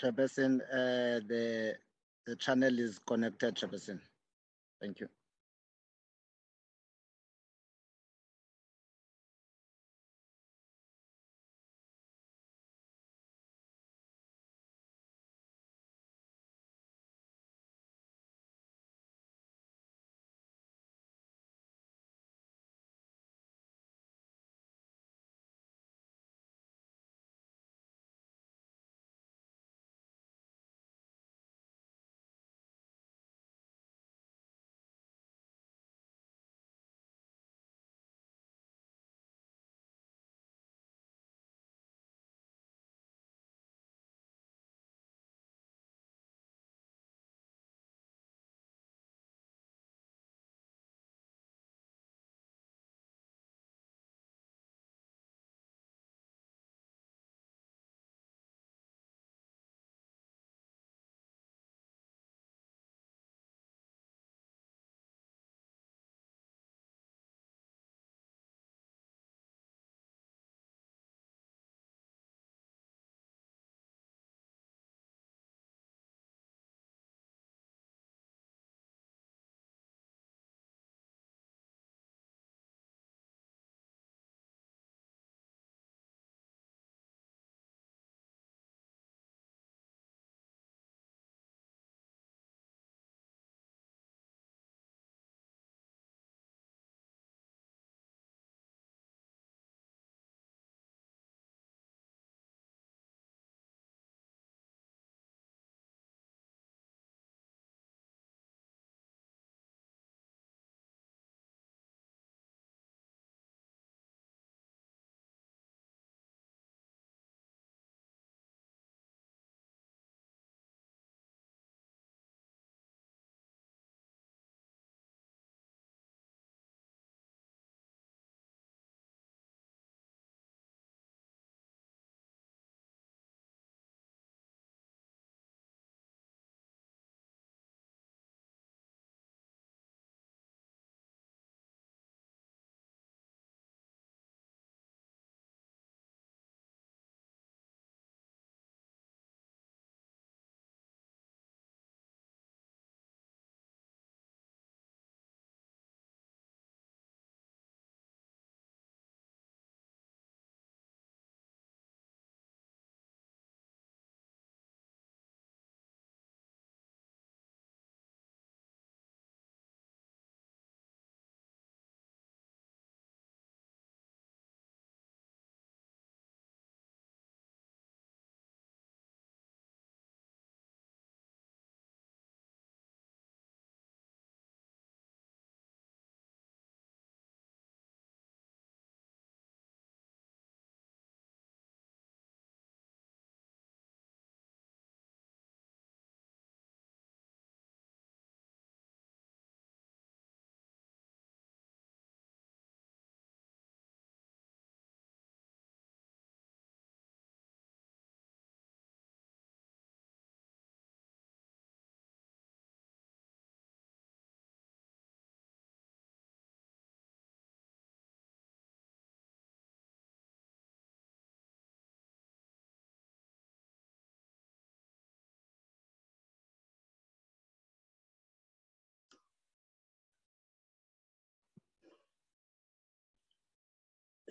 Chairperson, uh, the, the channel is connected, Chairperson. Thank you.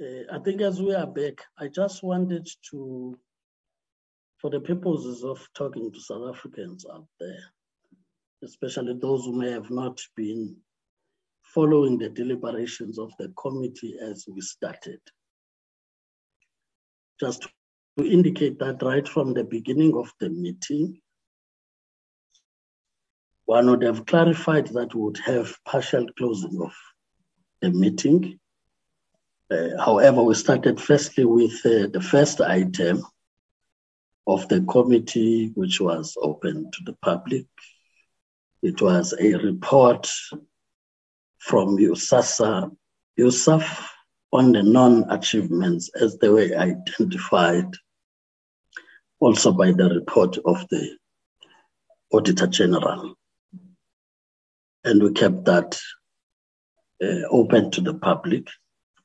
Uh, I think as we are back, I just wanted to, for the purposes of talking to South Africans out there, especially those who may have not been following the deliberations of the committee as we started, just to indicate that right from the beginning of the meeting, one would have clarified that we would have partial closing of the meeting uh, however, we started firstly with uh, the first item of the committee, which was open to the public. It was a report from USAASA, USAF on the non-achievements as they were identified also by the report of the Auditor General. And we kept that uh, open to the public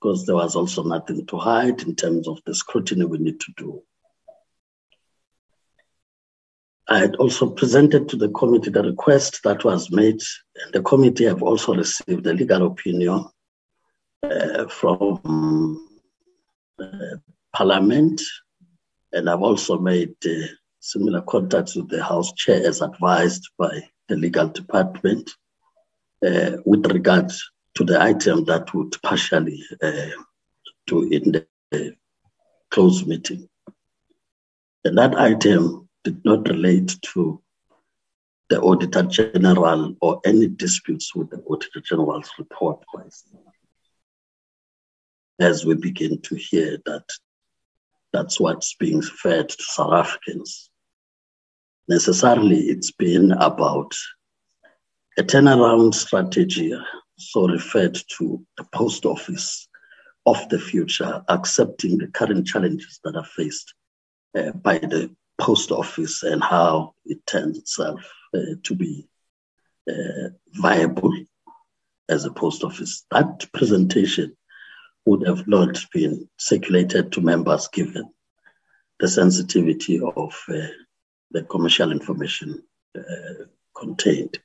because there was also nothing to hide in terms of the scrutiny we need to do. I had also presented to the committee the request that was made, and the committee have also received a legal opinion uh, from uh, Parliament, and I've also made uh, similar contacts with the House Chair as advised by the legal department uh, with regard to the item that would partially uh, do in the closed meeting. And that item did not relate to the Auditor General or any disputes with the Auditor General's report. As we begin to hear that that's what's being fed to South Africans. Necessarily, it's been about a turnaround strategy, so referred to the post office of the future, accepting the current challenges that are faced uh, by the post office and how it turns itself uh, to be uh, viable as a post office. That presentation would have not been circulated to members given the sensitivity of uh, the commercial information uh, contained.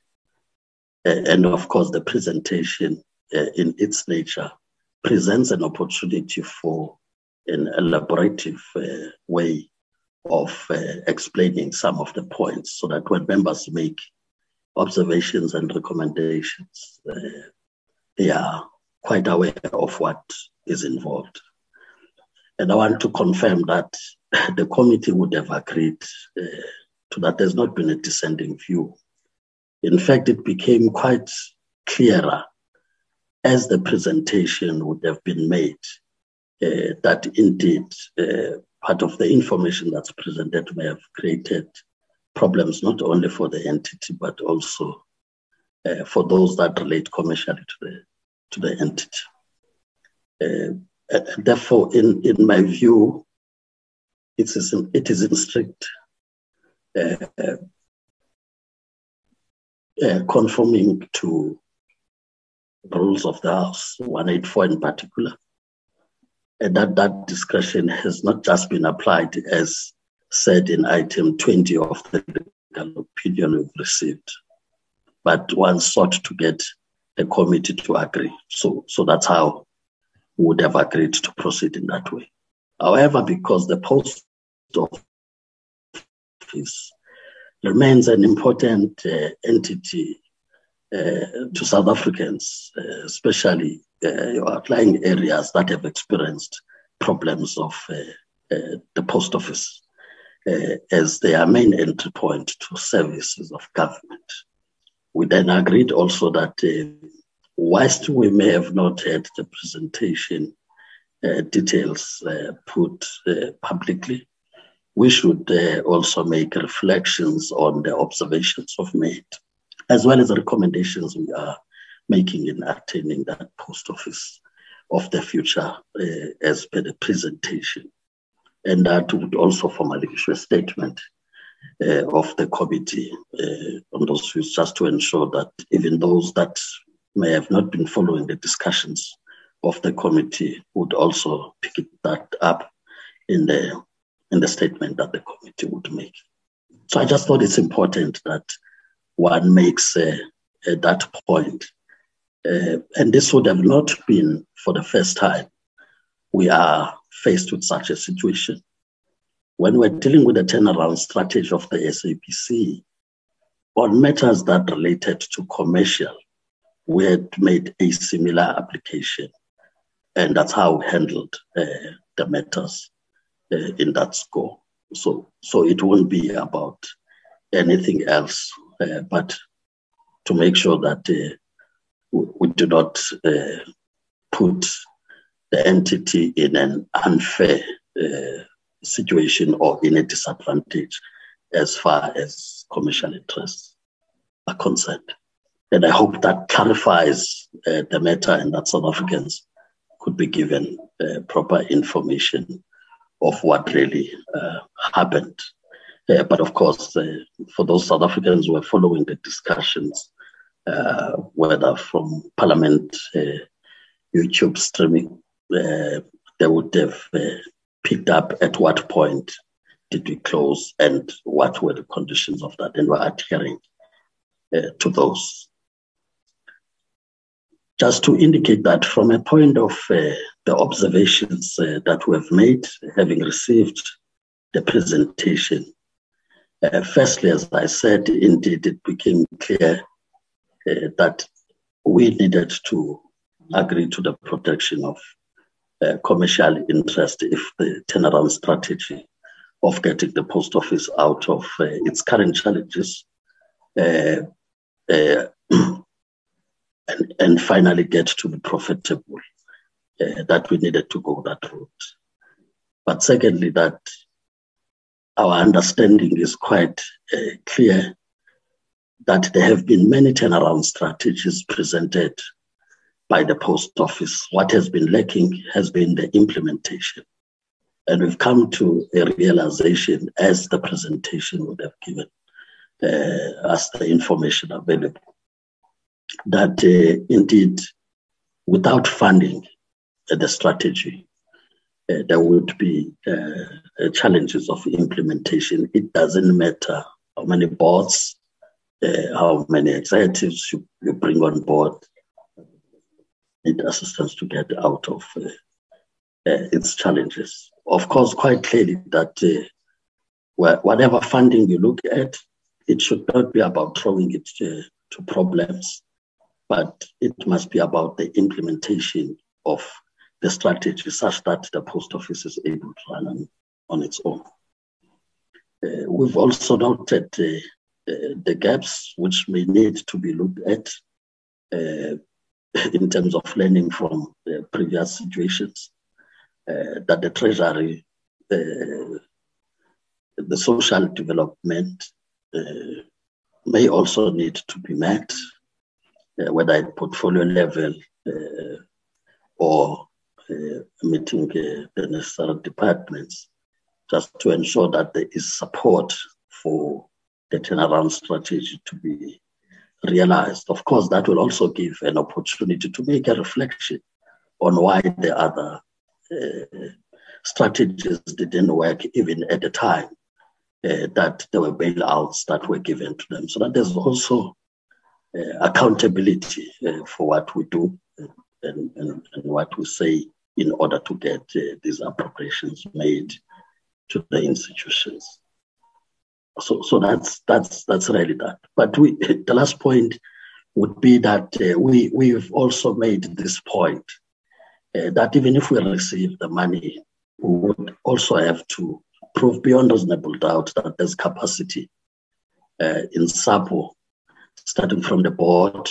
And of course, the presentation uh, in its nature presents an opportunity for an elaborative uh, way of uh, explaining some of the points so that when members make observations and recommendations, they are quite aware of what is involved. And I want to confirm that the committee would have agreed uh, to that. There's not been a dissenting view. In fact, it became quite clearer as the presentation would have been made uh, that indeed uh, part of the information that's presented may have created problems not only for the entity but also uh, for those that relate commercially to the to the entity. Uh, therefore, in, in my view, it is in, it is in strict uh, conforming to rules of the House, 184 in particular, and that that discretion has not just been applied as said in item 20 of the opinion we've received, but one sought to get the committee to agree. So, so that's how we would have agreed to proceed in that way. However, because the post office remains an important uh, entity uh, to South Africans, uh, especially uh, outlying areas that have experienced problems of the post office as their main entry point to services of government. We then agreed also that whilst we may have not had the presentation uh, details uh, put uh, publicly, we should also make reflections on the observations of made as well as the recommendations we are making in attaining that post office of the future uh, as per the presentation. And that would also formally issue a statement uh, of the committee uh, on those views, just to ensure that even those that may have not been following the discussions of the committee would also pick that up in the in the statement that the committee would make. So I just thought it's important that one makes uh, at that point. Uh, and this would have not been for the first time we are faced with such a situation. When we're dealing with the turnaround strategy of the SABC, on matters that related to commercial, we had made a similar application. And that's how we handled uh, the matters uh, in that score. So, so it won't be about anything else uh, but to make sure that uh, we, we, do not uh, put the entity in an unfair situation or in a disadvantage as far as commercial interests are concerned. And I hope that clarifies uh, the matter and that South Africans could be given uh, proper information of what really uh, happened uh, but of course, uh, for those South Africans who are following the discussions, whether from Parliament, YouTube streaming, they would have picked up at what point did we close and what were the conditions of that? And we're adhering uh, to those. Just to indicate that from a point of uh, the observations uh, that we have made, having received the presentation, uh, firstly, as I said, indeed, it became clear uh, that we needed to agree to the protection of uh, commercial interest if the turnaround strategy of getting the post office out of uh, its current challenges and, and finally get to be profitable, uh, that we needed to go that route. But secondly, that our understanding is quite uh, clear that there have been many turnaround strategies presented by the post office. What has been lacking has been the implementation. And we've come to a realization as the presentation would have given uh, us the information available that uh, indeed, without funding uh, the strategy, uh, there would be uh, challenges of implementation. It doesn't matter how many boards, uh, how many executives you, you bring on board, need assistance to get out of uh, its challenges. Of course, quite clearly that whatever funding you look at, it should not be about throwing it to problems but it must be about the implementation of the strategy such that the post office is able to run on, on its own. Uh, we've also noted uh, uh, the gaps which may need to be looked at uh, in terms of learning from previous situations, uh, that the Treasury, uh, the social development may also need to be met whether at portfolio level uh, or uh, meeting the necessary departments, just to ensure that there is support for the turnaround strategy to be realized. Of course, that will also give an opportunity to make a reflection on why the other uh, strategies didn't work even at the time uh, that there were bailouts that were given to them. So that there's also uh, accountability uh, for what we do and, and, and, what we say in order to get uh, these appropriations made to the institutions. So, so that's that's that's really that. But we, the last point would be that uh, we we've also made this point uh, that even if we receive the money, we would also have to prove beyond reasonable doubt that there's capacity uh, in SAPO starting from the board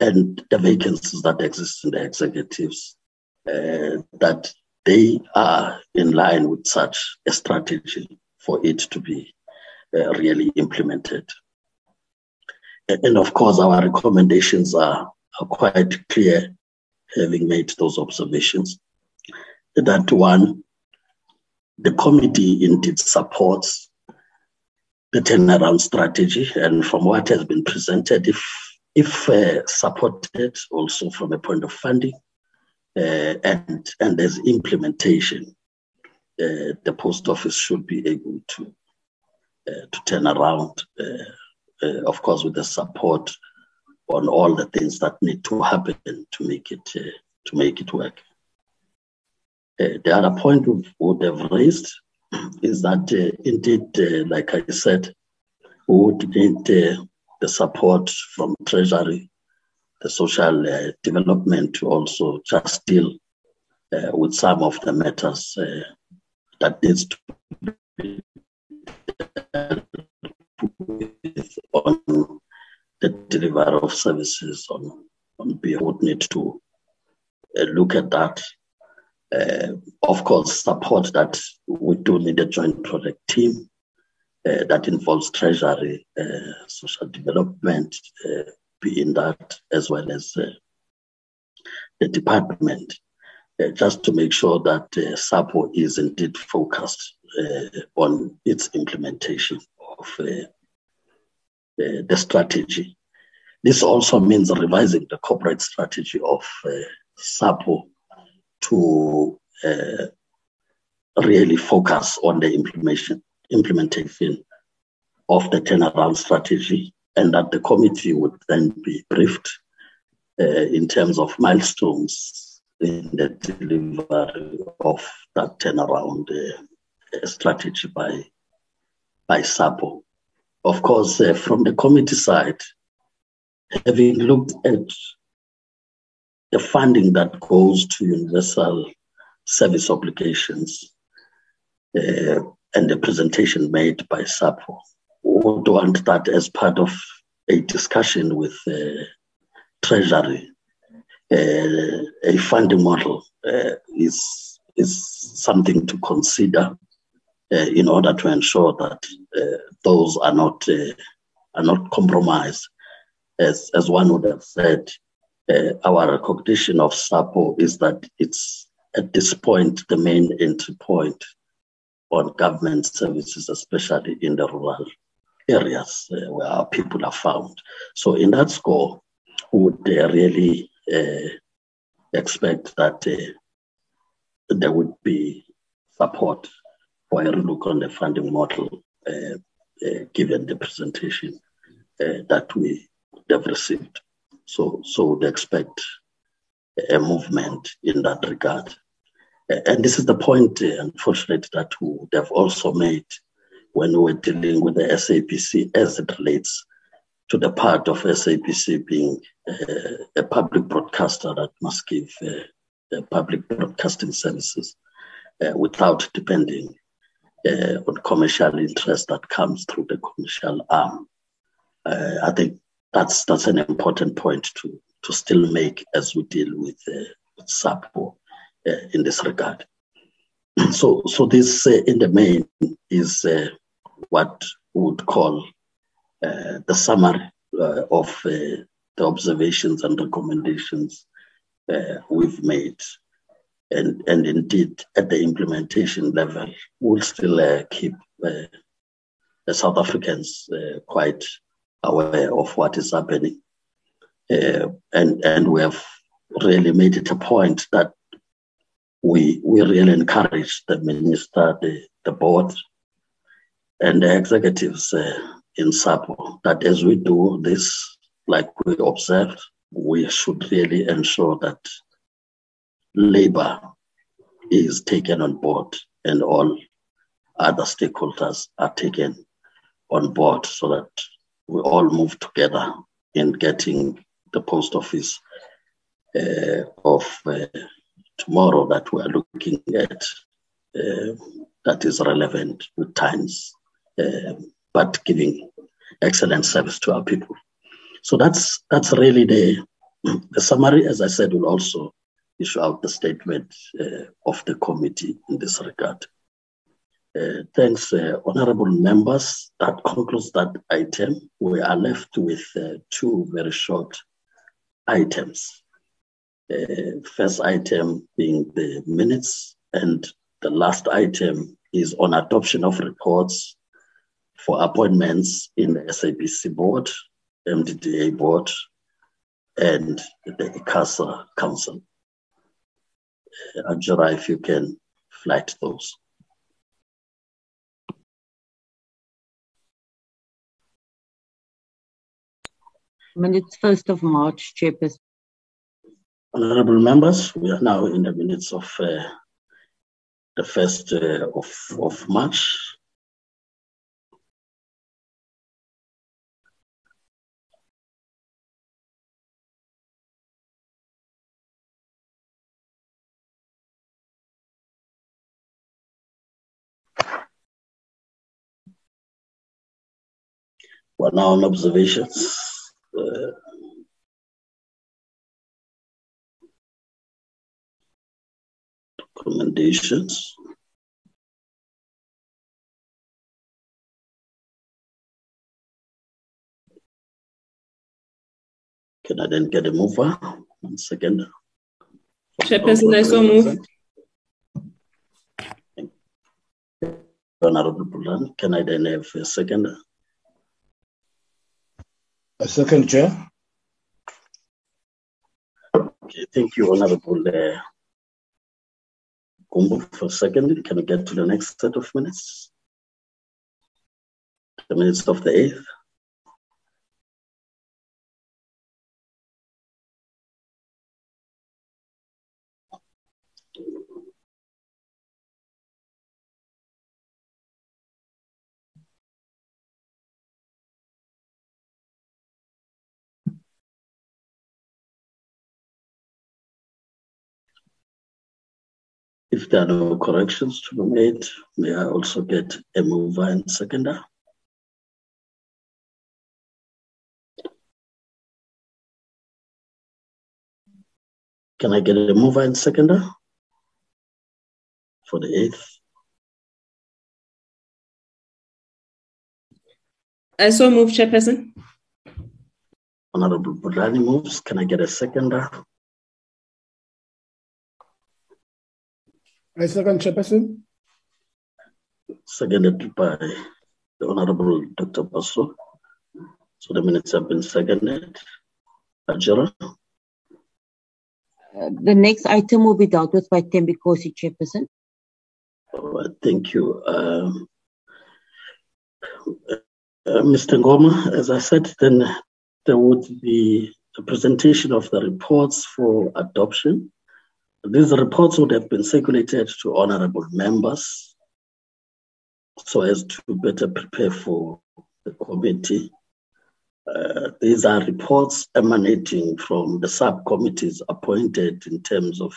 and the vacancies that exist in the executives, uh, that they are in line with such a strategy for it to be uh, really implemented. And of course, our recommendations are, are quite clear, having made those observations. That one, the committee indeed supports the turnaround strategy. And from what has been presented, if if uh, supported also from a point of funding uh, and and there's implementation, uh, the post office should be able to uh, to turn around. Uh, uh, of course, with the support on all the things that need to happen to make it to make it work. the other point we would have raised is that uh, indeed, uh, like I said, we would need uh, the support from Treasury, the social development to also just deal with some of the matters that needs to be on the delivery of services on, on we would need to uh, look at that uh, of course, support that we do need a joint project team uh, that involves treasury, uh, social development, uh, being that as well as uh, the department, uh, just to make sure that uh, SAPO is indeed focused on its implementation of the strategy. This also means revising the corporate strategy of SAPO to uh, really focus on the implementation implementation of the turnaround strategy, and that the committee would then be briefed uh, in terms of milestones in the delivery of that turnaround uh, strategy by by SAPO. Of course, uh, from the committee side, having looked at the funding that goes to universal service obligations uh, and the presentation made by SAPO, we would want that as part of a discussion with uh, Treasury. Uh, a funding model uh, is, is something to consider uh, in order to ensure that uh, those are not, are not compromised as, as one would have said, uh, our recognition of SAPO is that it's at this point the main entry point on government services, especially in the rural areas uh, where our people are found. So, in that score, would they really uh, expect that uh, there would be support for a look on the funding model, uh, uh, given the presentation uh, that we they've received. So, so they expect a movement in that regard. And this is the point, uh, unfortunately, that they've also made when we're dealing with the SABC as it relates to the part of SABC being uh, a public broadcaster that must give uh, public broadcasting services uh, without depending uh, on commercial interest that comes through the commercial arm. Uh, I think that's that's an important point to to still make as we deal with, uh, with SAPO uh, in this regard. So, so this uh, in the main is uh, what we would call uh, the summary uh, of the observations and recommendations we've made. And, and indeed, at the implementation level, we'll still keep the South Africans quite aware of what is happening. Uh, and, and we have really made it a point that we, we really encourage the minister, the, the board, and the executives uh, in SAPO that as we do this, like we observed, we should really ensure that labor is taken on board and all other stakeholders are taken on board so that we all move together in getting the post office uh, of uh, tomorrow that we are looking at uh, that is relevant with times, uh, but giving excellent service to our people. So that's that's really the the summary. As I said, will also issue out the statement uh, of the committee in this regard. Thanks, uh, honorable members. That concludes that item. We are left with uh, two very short items. Uh, first item being the minutes, and the last item is on adoption of reports for appointments in the SABC board, MDDA board, and the ICASA council. Uh, Ajura, if you can flight those. Minutes 1st of March, Chairperson. Honorable members, we are now in the minutes of uh, the 1st uh, of, of March. We're now on observations uh, recommendations. Can I then get a mover? One second. Chairperson, I so move. Honorable Bulan, can I then have a second? A second, Chair. Okay, thank you, Honorable uh, Gumbo for seconding. Can we get to the next set of minutes? The minutes of the 8th. If there are no corrections to be made, may I also get a mover and seconder? Can I get a mover and seconder for the eighth? I so move, Chairperson. Honorable Budlani moves. Can I get a seconder? I second Chairperson. Seconded by the Honorable Dr. Basso. So the minutes have been seconded. Ajara, Uh, the next item will be dealt with by Tembi Kosi, Chairperson. all right, thank you. Um, uh, Mr. Ngoma, as I said, then there would be a presentation of the reports for adoption. These reports would have been circulated to honorable members so as to better prepare for the committee. Uh, these are reports emanating from the subcommittees appointed in terms of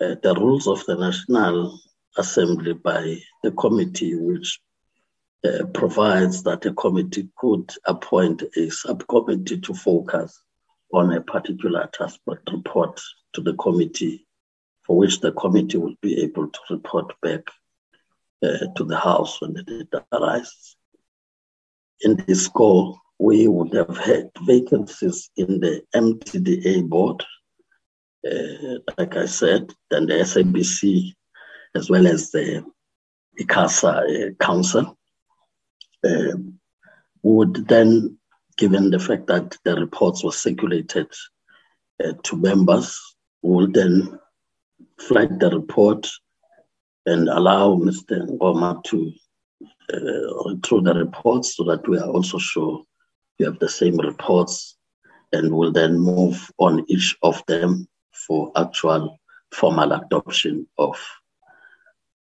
uh, the rules of the National Assembly by the committee, which uh, provides that a committee could appoint a subcommittee to focus on a particular task report to the committee, for which the committee will be able to report back uh, to the House when the data arises. In this score, we would have had vacancies in the MDDA board, uh, like I said, then the SABC, as well as the ICASA uh, Council. Um, would then, given the fact that the reports were circulated uh, to members, would then flag the report and allow Mr. Ngoma to uh, read through the reports so that we are also sure you have the same reports and will then move on each of them for actual formal adoption of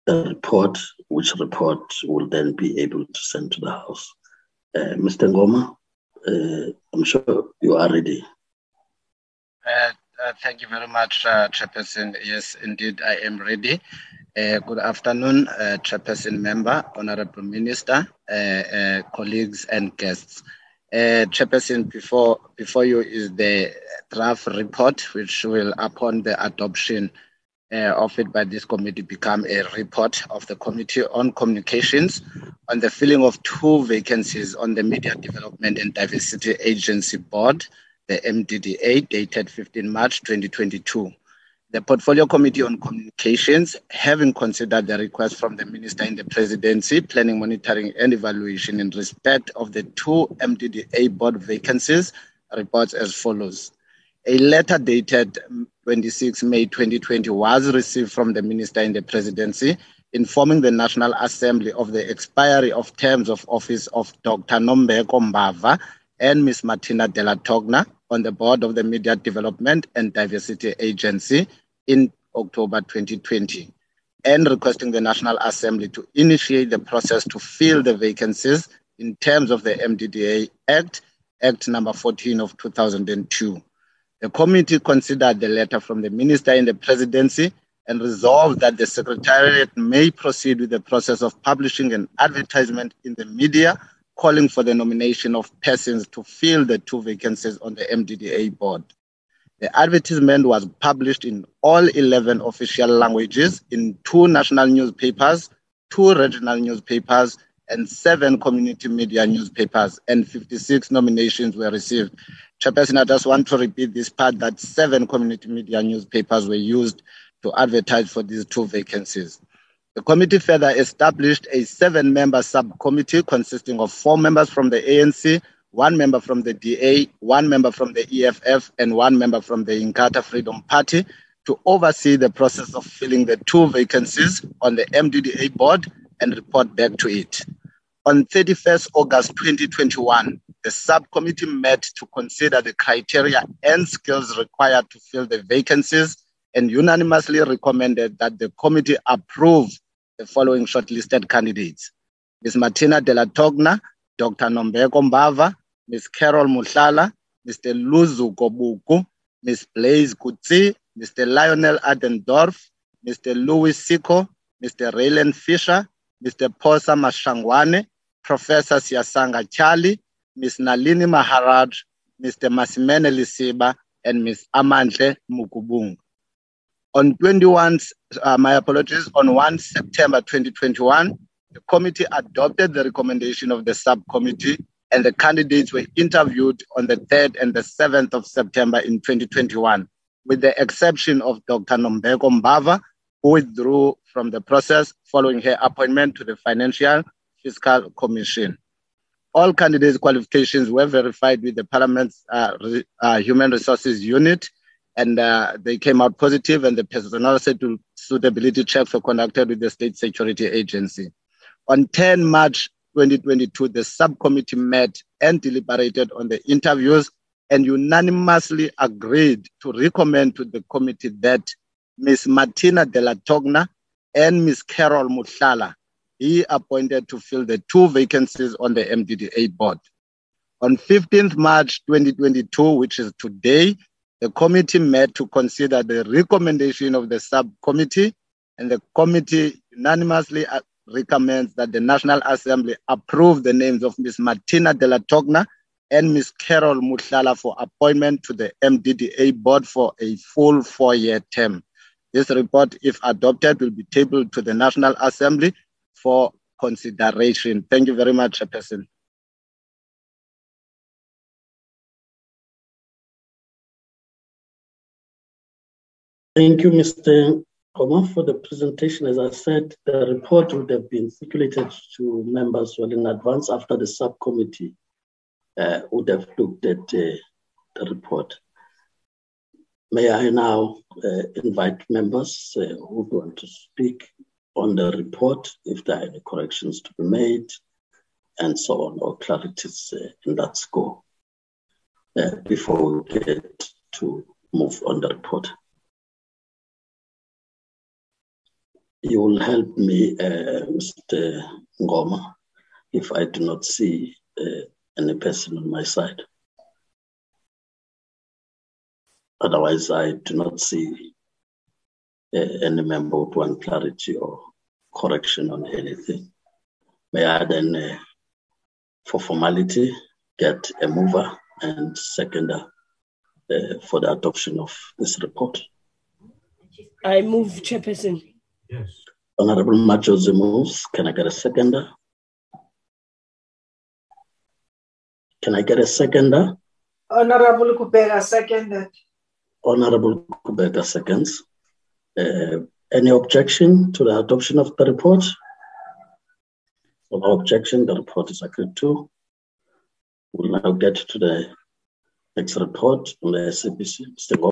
the report, which report will then be able to send to the House. Uh, Mr. Ngoma, uh, I'm sure you are ready. Uh, uh, thank you very much, uh, Chairperson. Yes, indeed, I am ready. Uh, good afternoon, uh, Chairperson member, Honorable Minister, uh, uh, colleagues and guests. Uh, Chairperson, before, before you is the draft report, which will, upon the adoption of it by this committee, become a report of the Committee on Communications on the filling of two vacancies on the Media Development and Diversity Agency Board, the MDDA, dated 15 March 2022. The Portfolio Committee on Communications, having considered the request from the Minister in the Presidency, Planning, Monitoring and Evaluation in respect of the two MDDA board vacancies, reports as follows. A letter dated 26 May 2020 was received from the Minister in the Presidency informing the National Assembly of the expiry of terms of office of Dr. Nombeko Mbava and Ms. Martina Della Togna on the board of the Media Development and Diversity Agency in October 2020 and requesting the National Assembly to initiate the process to fill the vacancies in terms of the MDDA Act, Act number 14 of 2002. The committee considered the letter from the Minister in the Presidency and resolved that the Secretariat may proceed with the process of publishing an advertisement in the media calling for the nomination of persons to fill the two vacancies on the MDDA board. The advertisement was published in all 11 official languages in two national newspapers, two regional newspapers, and seven community media newspapers, and 56 nominations were received. Chairperson, I just want to repeat this part that seven community media newspapers were used to advertise for these two vacancies. The committee further established a seven member subcommittee consisting of four members from the ANC, one member from the DA, one member from the EFF, and one member from the Inkatha Freedom Party to oversee the process of filling the two vacancies on the MDDA board and report back to it. On 31st August 2021, the subcommittee met to consider the criteria and skills required to fill the vacancies and unanimously recommended that the committee approve the following shortlisted candidates. Ms. Martina Della Togna, Dr. Nombeko Mbava, Ms. Carol Muhlala, Mr. Luzu Kobuku, Ms. Blaise Kutsi, Mr. Lionel Adendorf, Mr. Louis Siko, Mr. Raylan Fisher, Mr. Posa Mashangwane, Professor Siasanga Charlie, Ms. Nalini Maharaj, Mr. Masimene Lisiba, and Ms. Amandle Mukubung. On 21, uh, my apologies, on 1 September 2021, the committee adopted the recommendation of the subcommittee and the candidates were interviewed on the 3rd and the 7th of September in 2021, with the exception of Dr. Nombeko Mbava, who withdrew from the process following her appointment to the Financial Fiscal Commission. All candidates' qualifications were verified with the Parliament's uh, uh, Human Resources Unit, and uh, they came out positive, and the personal suitability checks were conducted with the State Security Agency. On 10 March 2022, the subcommittee met and deliberated on the interviews and unanimously agreed to recommend to the committee that Ms. Martina Della Togna and Ms. Carol Muhlala be appointed to fill the two vacancies on the MDDA board. On 15th March 2022, which is today, the committee met to consider the recommendation of the subcommittee, and the committee unanimously uh, recommends that the National Assembly approve the names of Ms. Martina Della Togna and Ms. Carol Muhlala for appointment to the MDDA board for a full four-year term. This report, if adopted, will be tabled to the National Assembly for consideration. Thank you very much, Chairperson. Thank you, Mr. Omar, for the presentation. As I said, the report would have been circulated to members well in advance after the subcommittee uh, would have looked at uh, the report. May I now uh, invite members uh, who want to speak on the report, if there are any corrections to be made, and so on, or clarities uh, in that score, uh, before we get to move on the report. You will help me, uh, Mr. Ngoma, if I do not see uh, any person on my side. Otherwise, I do not see uh, any member would want clarity or correction on anything. May I then, uh, for formality, get a mover and seconder uh, for the adoption of this report? I move, Chairperson. Yes. Honorable Machozi moves. Can I get a seconder? Can I get a seconder? Honorable Kubega, seconded. Honorable Kubega seconds. Uh, any objection to the adoption of the report? No objection, the report is agreed to. We'll now get to the next report on the SABC. Mr.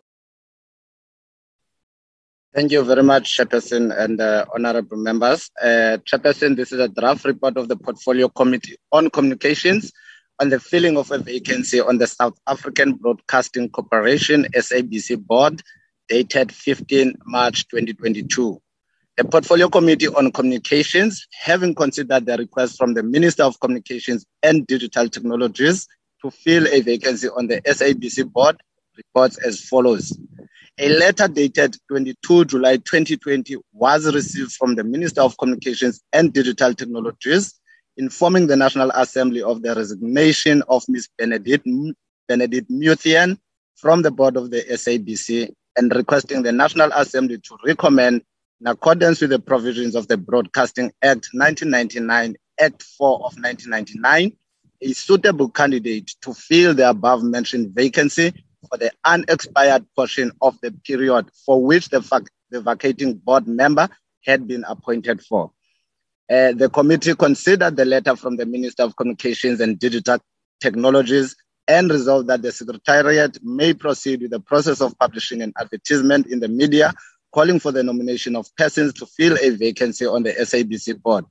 Thank you very much, Chairperson and uh, honorable members. Uh, Chairperson, this is a draft report of the Portfolio Committee on Communications on the filling of a vacancy on the South African Broadcasting Corporation SABC board dated 15 March 2022. The Portfolio Committee on Communications, having considered the request from the Minister of Communications and Digital Technologies to fill a vacancy on the SABC board, reports as follows. A letter dated 22 July 2020 was received from the Minister of Communications and Digital Technologies informing the National Assembly of the resignation of Ms. Benedict, Benedict Muthian from the board of the SABC and requesting the National Assembly to recommend, in accordance with the provisions of the Broadcasting Act 1999, Act 4 of 1999, a suitable candidate to fill the above mentioned vacancy for the unexpired portion of the period for which the, the vacating board member had been appointed for. Uh, the committee considered the letter from the Minister of Communications and Digital Technologies and resolved that the Secretariat may proceed with the process of publishing an advertisement in the media calling for the nomination of persons to fill a vacancy on the SABC board.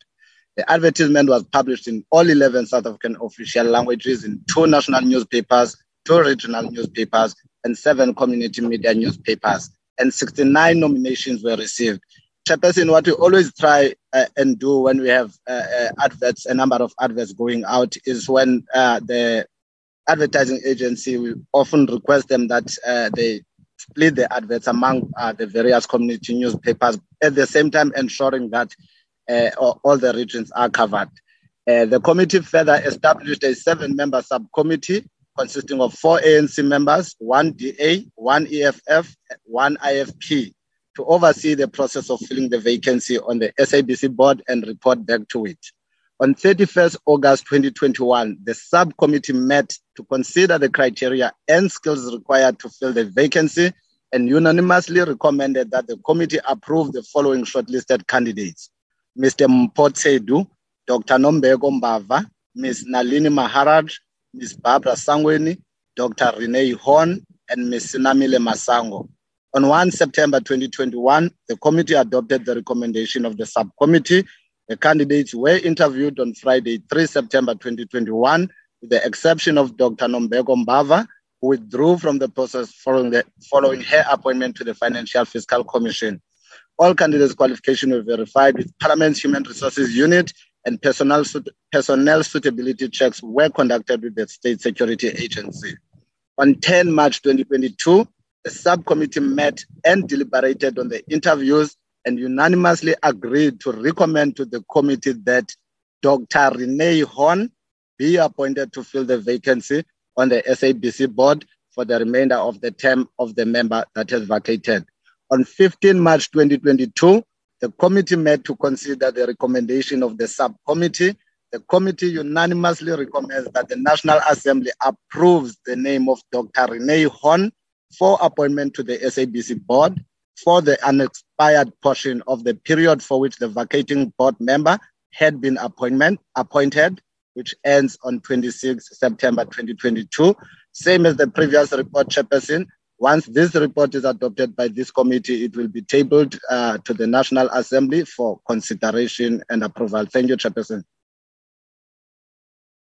The advertisement was published in all 11 South African official languages in two national newspapers, two regional newspapers, and seven community media newspapers, and 69 nominations were received. Chairperson, what we always try uh, and do when we have uh, uh, adverts, a number of adverts going out, is when uh, the advertising agency will often request them that uh, they split the adverts among uh, the various community newspapers, at the same time ensuring that all the regions are covered. the committee further established a seven-member subcommittee consisting of four ANC members, one DA, one EFF, one IFP, to oversee the process of filling the vacancy on the SABC board and report back to it. On 31st August 2021, the subcommittee met to consider the criteria and skills required to fill the vacancy and unanimously recommended that the committee approve the following shortlisted candidates Mr. Mpotsedu, Dr. Nombeko Mbava, Ms. Nalini Maharaj, Ms. Barbara Sangweni, Dr. Renee Horn, and Ms. Sinamile Masango. On 1 September 2021, the committee adopted the recommendation of the subcommittee. The candidates were interviewed on Friday, 3 September 2021, with the exception of Dr. Nombeko Mbava, who withdrew from the process following, the, following her appointment to the Financial Fiscal Commission. All candidates' qualifications were verified with Parliament's Human Resources Unit and personnel, personnel suitability checks were conducted with the State Security Agency. On 10 March 2022, the subcommittee met and deliberated on the interviews and unanimously agreed to recommend to the committee that Dr. Renee Horn be appointed to fill the vacancy on the SABC board for the remainder of the term of the member that has vacated. On 15 March 2022, the committee met to consider the recommendation of the subcommittee. The committee unanimously recommends that the National Assembly approves the name of Dr. Renee Horn for appointment to the SABC board for the unexpired portion of the period for which the vacating board member had been appointment, appointed, which ends on 26 September 2022. Same as the previous report, Chairperson, once this report is adopted by this committee, it will be tabled uh, to the National Assembly for consideration and approval. Thank you, Chairperson.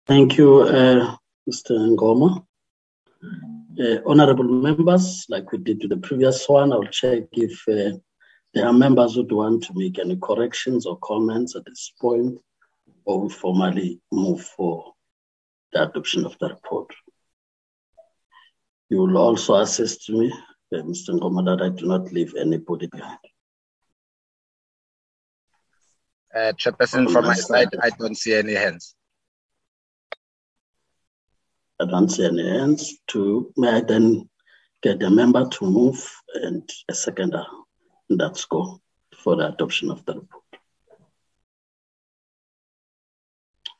Thank you, uh, Mr. Ngoma. Uh, honorable members, like we did to the previous one, I'll check if uh, there are members who want to make any corrections or comments at this point, or we formally move for the adoption of the report. You will also assist me, uh, Mr. Ngoma, that I do not leave anybody behind. Uh, Chairperson, from my side, I don't see any hands. I don't see any hands. To may I then get a member to move and a seconder in that score for the adoption of the report.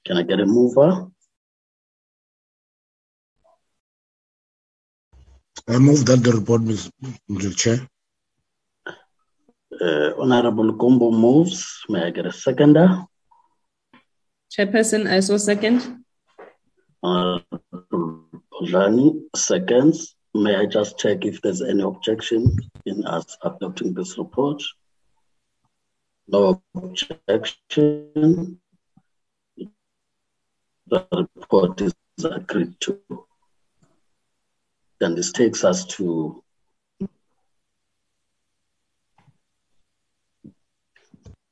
Can I get a mover? I move that the report, Mr. Chair. Uh, Honorable Gombo moves. May I get a seconder? Chairperson, I so second. Honorable Bojani seconds. May I just check if there's any objection in us adopting this report? No objection. The report is agreed to. Then this takes us to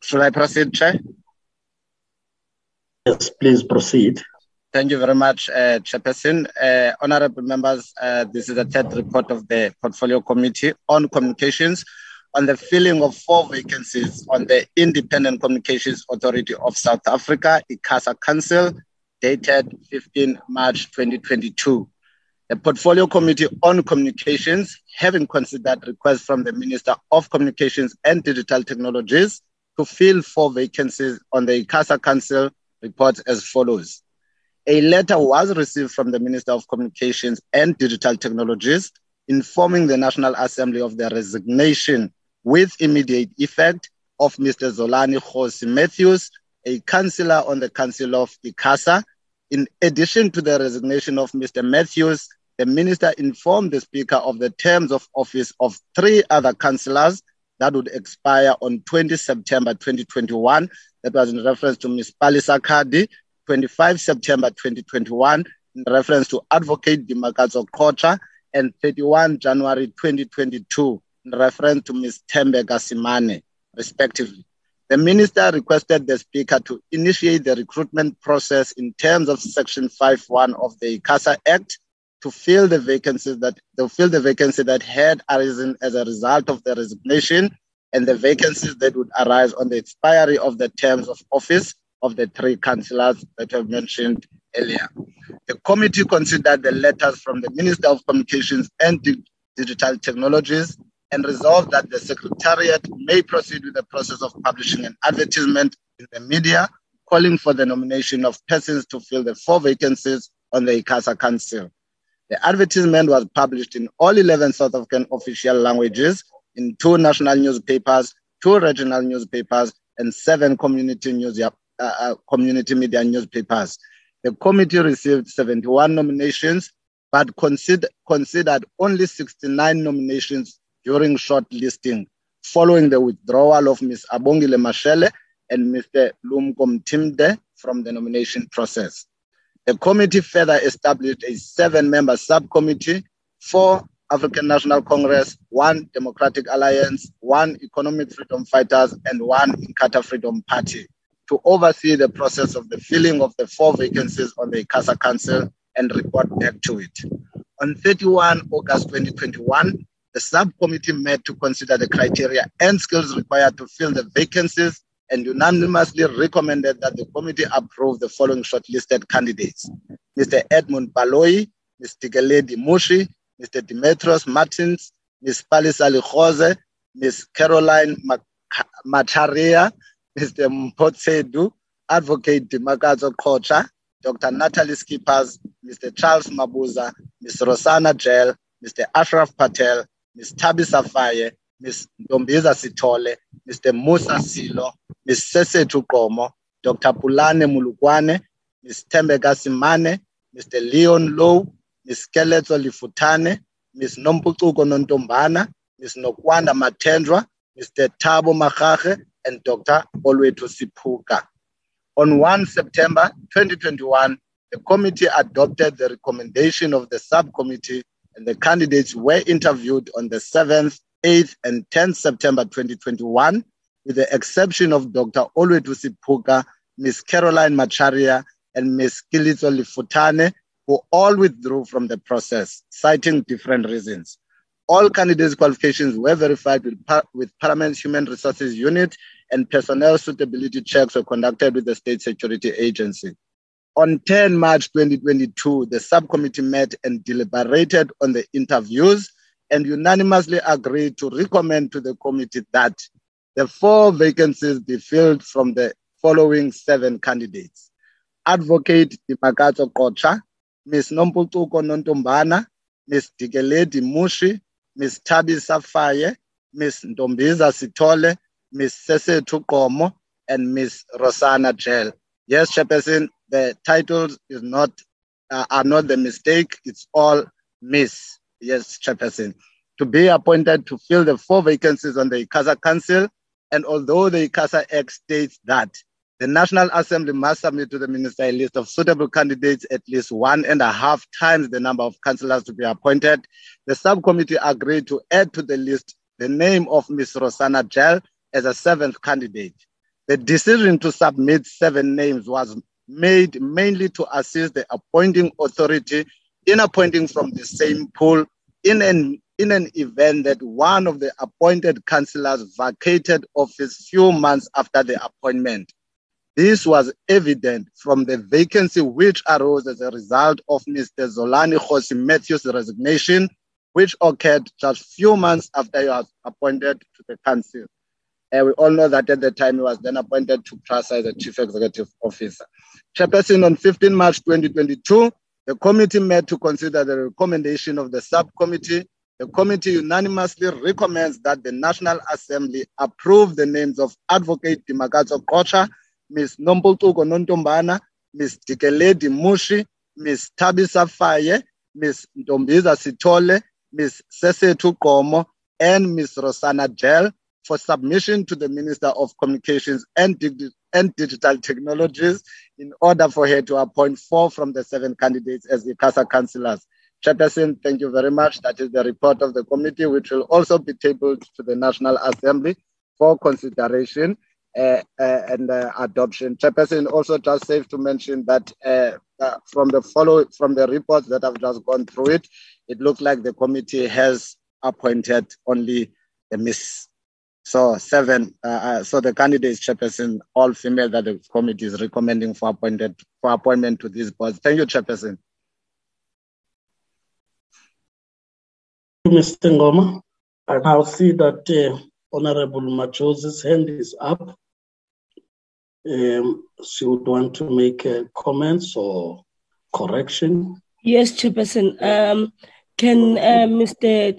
Should I proceed, Chair? Yes, please proceed. Thank you very much, uh, Chairperson. Uh, honorable members, uh, this is the third report of the Portfolio Committee on Communications on the filling of four vacancies on the Independent Communications Authority of South Africa, ICASA Council, dated 15 March 2022. The Portfolio Committee on Communications, having considered requests from the Minister of Communications and Digital Technologies to fill four vacancies on the ICASA Council, reports as follows. A letter was received from the Minister of Communications and Digital Technologies informing the National Assembly of the resignation with immediate effect of Mr. Zolani Khosi Matthews, a councillor on the Council of ICASA, In addition to the resignation of Mr. Matthews, the minister informed the speaker of the terms of office of three other councillors that would expire on 20 September 2021. That was in reference to Ms. Palesa Kadi, 25 September 2021, in reference to Advocate Dimakatso Qocha, and 31 January 2022, in reference to Ms. Thembeka Semane, respectively. The minister requested the speaker to initiate the recruitment process in terms of Section 5.1 of the ICASA Act to fill the vacancies that to fill the vacancy that had arisen as a result of the resignation and the vacancies that would arise on the expiry of the terms of office of the three councillors that I've mentioned earlier. The committee considered the letters from the Minister of Communications and Digital Technologies and resolved that the Secretariat may proceed with the process of publishing an advertisement in the media calling for the nomination of persons to fill the four vacancies on the ICASA Council. The advertisement was published in all 11 South African official languages in two national newspapers, two regional newspapers, and seven community news uh, uh, community media newspapers. The committee received 71 nominations, but consider, considered only 69 nominations during shortlisting, following the withdrawal of Ms. Abongile Mashele and Mr. Lumkom Timde from the nomination process. The committee further established a seven member subcommittee for African National Congress, one Democratic Alliance, one Economic Freedom Fighters, and one Inkatha Freedom Party to oversee the process of the filling of the four vacancies on the ICASA Council and report back to it. On 31 August 2021, the subcommittee met to consider the criteria and skills required to fill the vacancies and unanimously recommended that the committee approve the following shortlisted candidates Mr. Edmund Baloyi, Ms. Dikeledi Mushi, Mr. Demetrios Martins, Ms. Palisa Likhoze, Ms. Caroline Macharia, Mr. Mpotsedu, Advocate Dimakatso Qocha, Dr. Natalie Skippers, Mr. Charles Mabuza, Ms. Rosana Jel, Mr. Ashraf Patel, Ms. Tabi Safaye, Ms. Ndombiza Sitole, Mr. Musa Silo, Ms. Sese Tukomo, Dr. Pulane Mulukwane, Ms. Thembeka Semane, Mr. Leon Low, Ms. Keletso Lifutane, Ms. Nomputuko Nontombana, Ms. Nokwanda Matendra, Mr. Tabo Machache, and Dr. Olwetu Sipuka. On 1 September 2021, the committee adopted the recommendation of the subcommittee and the candidates were interviewed on the 7th, 8th, and 10th September 2021, with the exception of Dr. Olwetu Sipuka, Ms. Caroline Macharia, and Ms. Keletso Lifutane, who all withdrew from the process, citing different reasons. All candidates' qualifications were verified with, with Parliament's Human Resources Unit, and personnel suitability checks were conducted with the State Security Agency. On 10 March 2022, the subcommittee met and deliberated on the interviews and unanimously agreed to recommend to the committee that the four vacancies be filled from the following seven candidates. Advocate Dimakatso Qocha, Ms. Nomputuko Nontombana, Ms. Dikeledi Mushi, Ms. Tabi Safaye, Ms. Ndombiza Sitole, Ms. Sese Tukomo, and Ms. Rosana Jel. Yes, Chairperson, the titles is not uh, are not the mistake. It's all Miss. Yes, Chairperson. To be appointed to fill the four vacancies on the ICASA Council, and although the ICASA Act states that the National Assembly must submit to the minister a list of suitable candidates at least one and a half times the number of councillors to be appointed. The subcommittee agreed to add to the list the name of Ms. Rosana Jel as a seventh candidate. The decision to submit seven names was made mainly to assist the appointing authority in appointing from the same pool in an in an event that one of the appointed councillors vacated office few months after the appointment. This was evident from the vacancy which arose as a result of Mr. Zolani Khosi Matthews' resignation, which occurred just few months after he was appointed to the council. And we all know that at the time he was then appointed to PRASA as the Chief Executive Officer. Chairperson, on 15 March 2022, the committee met to consider the recommendation of the subcommittee. The committee unanimously recommends that the National Assembly approve the names of Advocate Dimakatso Qocha, Ms. Nomputuko Nontombana, Ms. Dikeledi Mushi, Ms. Tabisa Faye, Ms. Ntombiza Sitole, Ms. Sesetu Komo, and Ms. Rosanna Gel for submission to the Minister of Communications and, Dig- and Digital Technologies in order for her to appoint four from the seven candidates as the ICASA councillors. Chairperson, thank you very much. That is the report of the committee, which will also be tabled to the National Assembly for consideration uh, uh, and uh, adoption. Chairperson, also just safe to mention that uh, uh, from the follow from the reports that I've just gone through it, it looks like the committee has appointed only a miss. So seven. Uh, so the candidates, chairperson, all female that the committee is recommending for appointed for appointment to these boards. Thank you, chairperson. Mr. Ngoma. I now see that uh, Honorable Majozi's hand is up. Um, she would want to make uh, comments or correction. Yes, Chairperson. Um, can uh, Mr.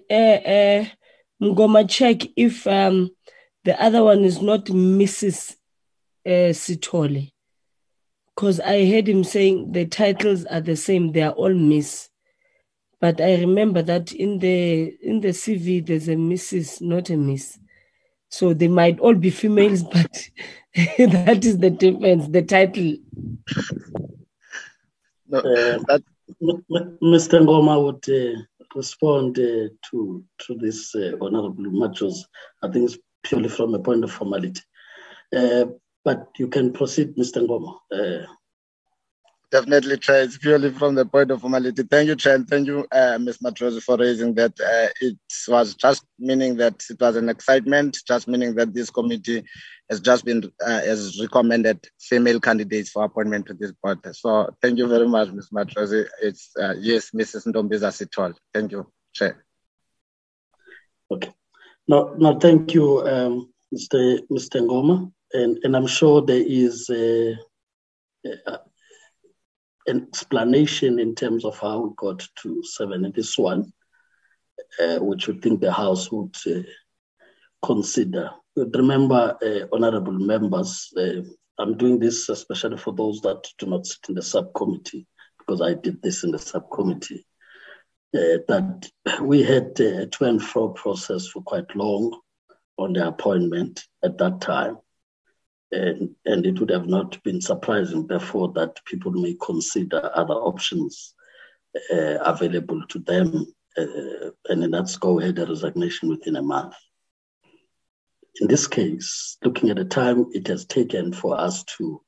Ngoma check if um, the other one is not Mrs. Uh, Sitole? Because I heard him saying the titles are the same; they are all Miss. But I remember that in the in the CV there's a Mrs. not a Miss. So they might all be females, but that is the difference. The title. No, Uh, that, Mr. Ngoma would uh, respond uh, to to this uh, Honorable Machos. I think it's purely from a point of formality. Uh, but you can proceed, Mr. Ngoma. Uh, definitely, Chair. It's purely from the point of formality. Thank you, Chair, and thank you, uh, Ms. Matrosi, for raising that. Uh, it was just meaning that it was an excitement, just meaning that this committee has just been uh, has recommended female candidates for appointment to this board. So thank you very much, Ms. Matrosi. It's uh, yes, Mrs. Ndombiza Sitol. Thank you, Chair. Okay. No, no, thank you, um, Mr. Mr. Ngoma, and and I'm sure there is a, a, an explanation in terms of how we got to seven in this one, uh, which we think the House would uh, consider. Remember, uh, honorable members, uh, I'm doing this especially for those that do not sit in the subcommittee, because I did this in the subcommittee. Uh, that we had a to and fro process for quite long on the appointment at that time. And, and it would have not been surprising, therefore, that people may consider other options uh, available to them. Uh, and then that's go ahead a resignation within a month. In this case, looking at the time it has taken for us to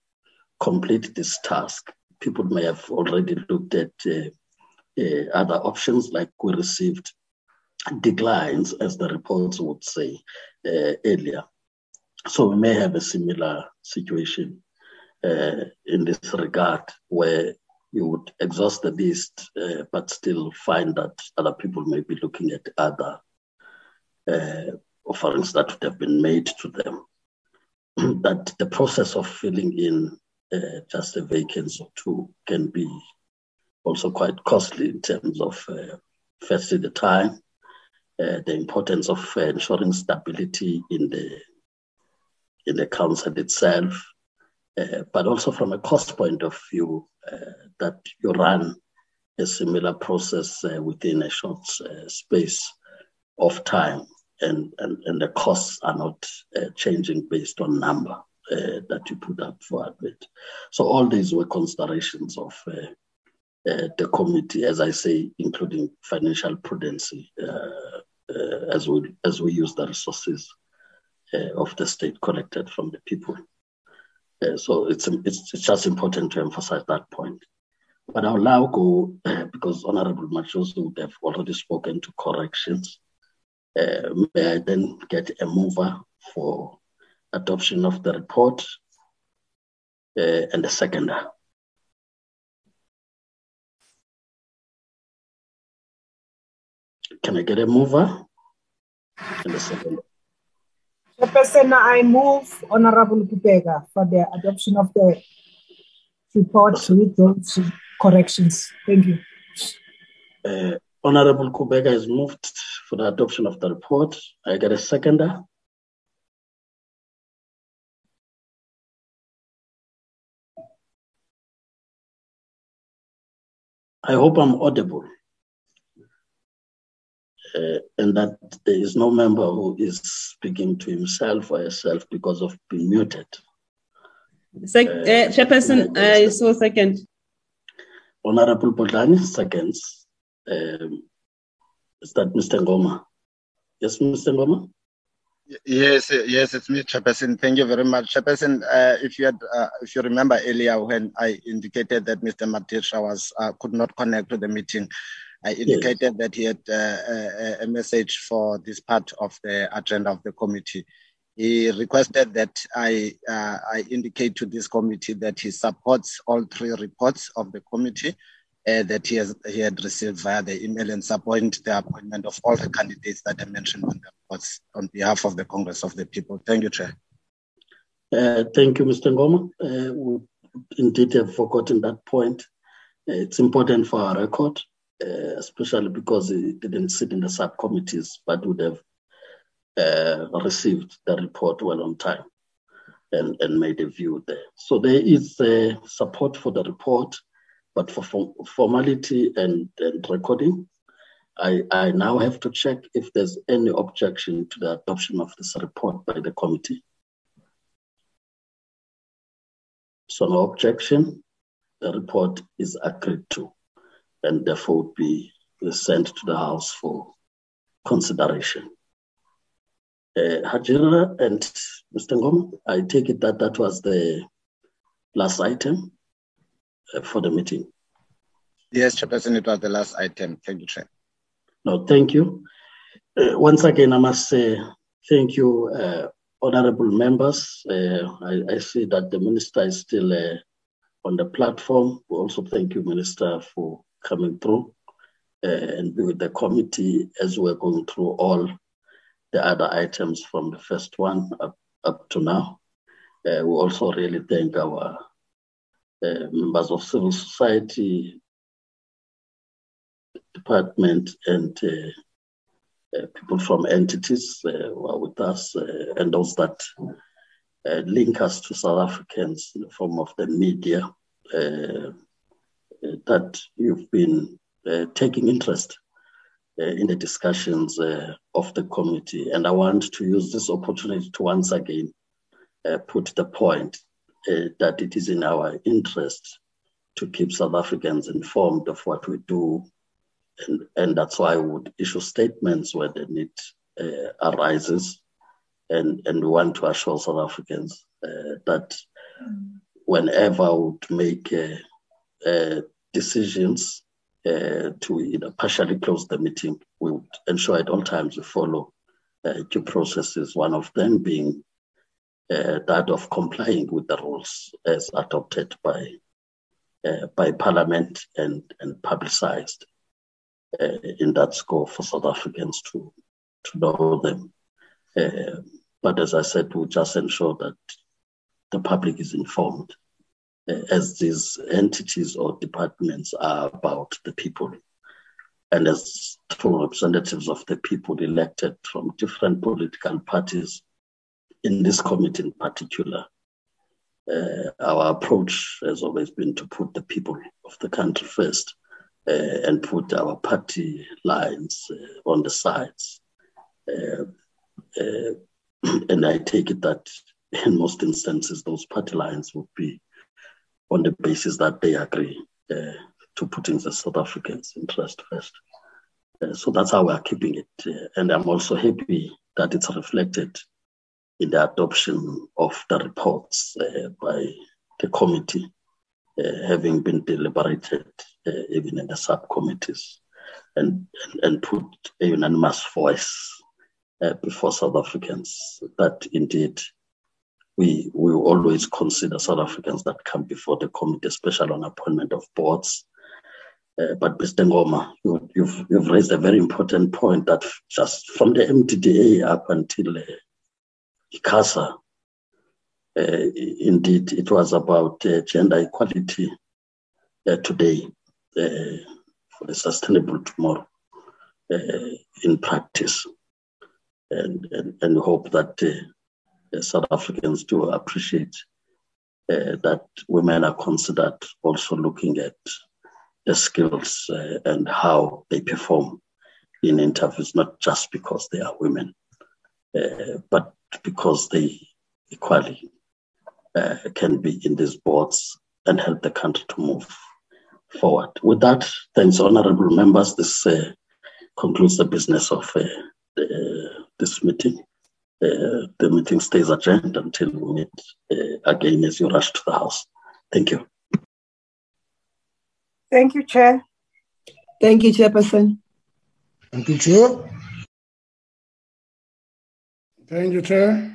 complete this task, people may have already looked at uh, uh, other options, like we received declines, as the reports would say uh, earlier. So we may have a similar situation uh, in this regard, where you would exhaust the list, uh, but still find that other people may be looking at other uh, offerings that would have been made to them. that the process of filling in uh, just a vacancy or two can be also quite costly in terms of uh, firstly the time, uh, the importance of uh, ensuring stability in the in the council itself, uh, but also from a cost point of view, uh, that you run a similar process uh, within a short space of time, and, and, and the costs are not uh, changing based on number uh, that you put up for admit. So all these were considerations of the committee, as I say, including financial prudency, as we as we use the resources uh, of the state collected from the people. Uh, so it's, it's, it's just important to emphasize that point. But I'll now go uh, because Honorable Machoso would have already spoken to corrections. May I then get a mover for adoption of the report and a seconder? Can I get a mover and a seconder? Chairperson, I move Honorable Kupega for the adoption of the report with those corrections. Thank you. Uh, Honorable Kubega has moved for the adoption of the report. I get a seconder. I hope I'm audible. Uh, and that there is no member who is speaking to himself or herself because of being muted. Sec- uh, Chairperson, I saw second. Honorable Bodlani, seconds. Um, is that Mr. Ngoma? Yes, Mr. Ngoma? Yes, yes, it's me, Chairperson. Thank you very much, Chairperson. Uh, if you had, uh, if you remember earlier when I indicated that Mr. Madisha was uh, could not connect to the meeting, I indicated yes. that he had uh, a, a, message for this part of the agenda of the committee. He requested that I uh, I indicate to this committee that he supports all three reports of the committee uh, that he, has, he had received via the email and support the appointment of all the candidates that I mentioned on the reports on behalf of the Congress of the People. Thank you, Chair. Uh, thank you, Mr. Ngoma. Uh, we indeed have forgotten that point. Uh, it's important for our record, uh, especially because he didn't sit in the subcommittees, but would have uh, received the report well on time and, and made a view there. So there is support for the report. But for formality and, and recording, I, I now have to check if there's any objection to the adoption of this report by the committee. So no objection, the report is agreed to and therefore would be sent to the House for consideration. Uh, Hajira and Mr. Ngoma, I take it that that was the last item. Uh, for the meeting. Yes, Chairperson, it was the last item. Thank you, Chair. No, thank you. Uh, once again, I must say thank you, uh, honorable members. Uh, I, I, see that the minister is still uh, on the platform. We also thank you, Minister, for coming through uh, and be with the committee as we're going through all the other items from the first one up, up to now. we also really thank our uh, members of civil society department and uh, uh, people from entities are with us and those that link us to South Africans in the form of the media that you've been taking interest uh, in the discussions uh, of the committee. And I want to use this opportunity to once again uh, put the point uh, that it is in our interest to keep South Africans informed of what we do. And, and that's why we would issue statements where the need uh, arises. And, and we want to assure South Africans uh, that whenever we would make uh, uh, decisions uh, to partially close the meeting, we would ensure at all times we follow due processes, one of them being uh, that of complying with the rules as adopted by uh, by Parliament and and publicised uh, in that score for South Africans to to know them. Uh, but as I said, we just ensure that the public is informed uh, as these entities or departments are about the people and as true representatives of the people elected from different political parties in this committee in particular, uh, our approach has always been to put the people of the country first uh, and put our party lines uh, on the sides. Uh, uh, and I take it that in most instances, those party lines would be on the basis that they agree uh, to putting the South Africans' interest first. so that's how we are keeping it. and I'm also happy that it's reflected in the adoption of the reports uh, by the committee, uh, having been deliberated uh, even in the subcommittees, and, and, and put a unanimous voice uh, before South Africans that indeed we we always consider South Africans that come before the committee, especially on appointment of boards. Uh, but Mr. Ngoma, you, you've, you've raised a very important point that just from the MDDA up until uh, ICASA. Uh, indeed, it was about uh, gender equality uh, today uh, for a sustainable tomorrow uh, in practice. And, and, and hope that uh, South Africans do appreciate that women are considered also looking at the skills uh, and how they perform in interviews, not just because they are women, uh, but because they equally uh, can be in these boards and help the country to move forward. With that, thanks, honorable members. This uh, concludes the business of uh, the, this meeting. Uh, the meeting stays adjourned until we meet uh, again as you rush to the house. Thank you. Thank you, Chair. Thank you, Chairperson. Thank you, Chair. Thank you, Chair.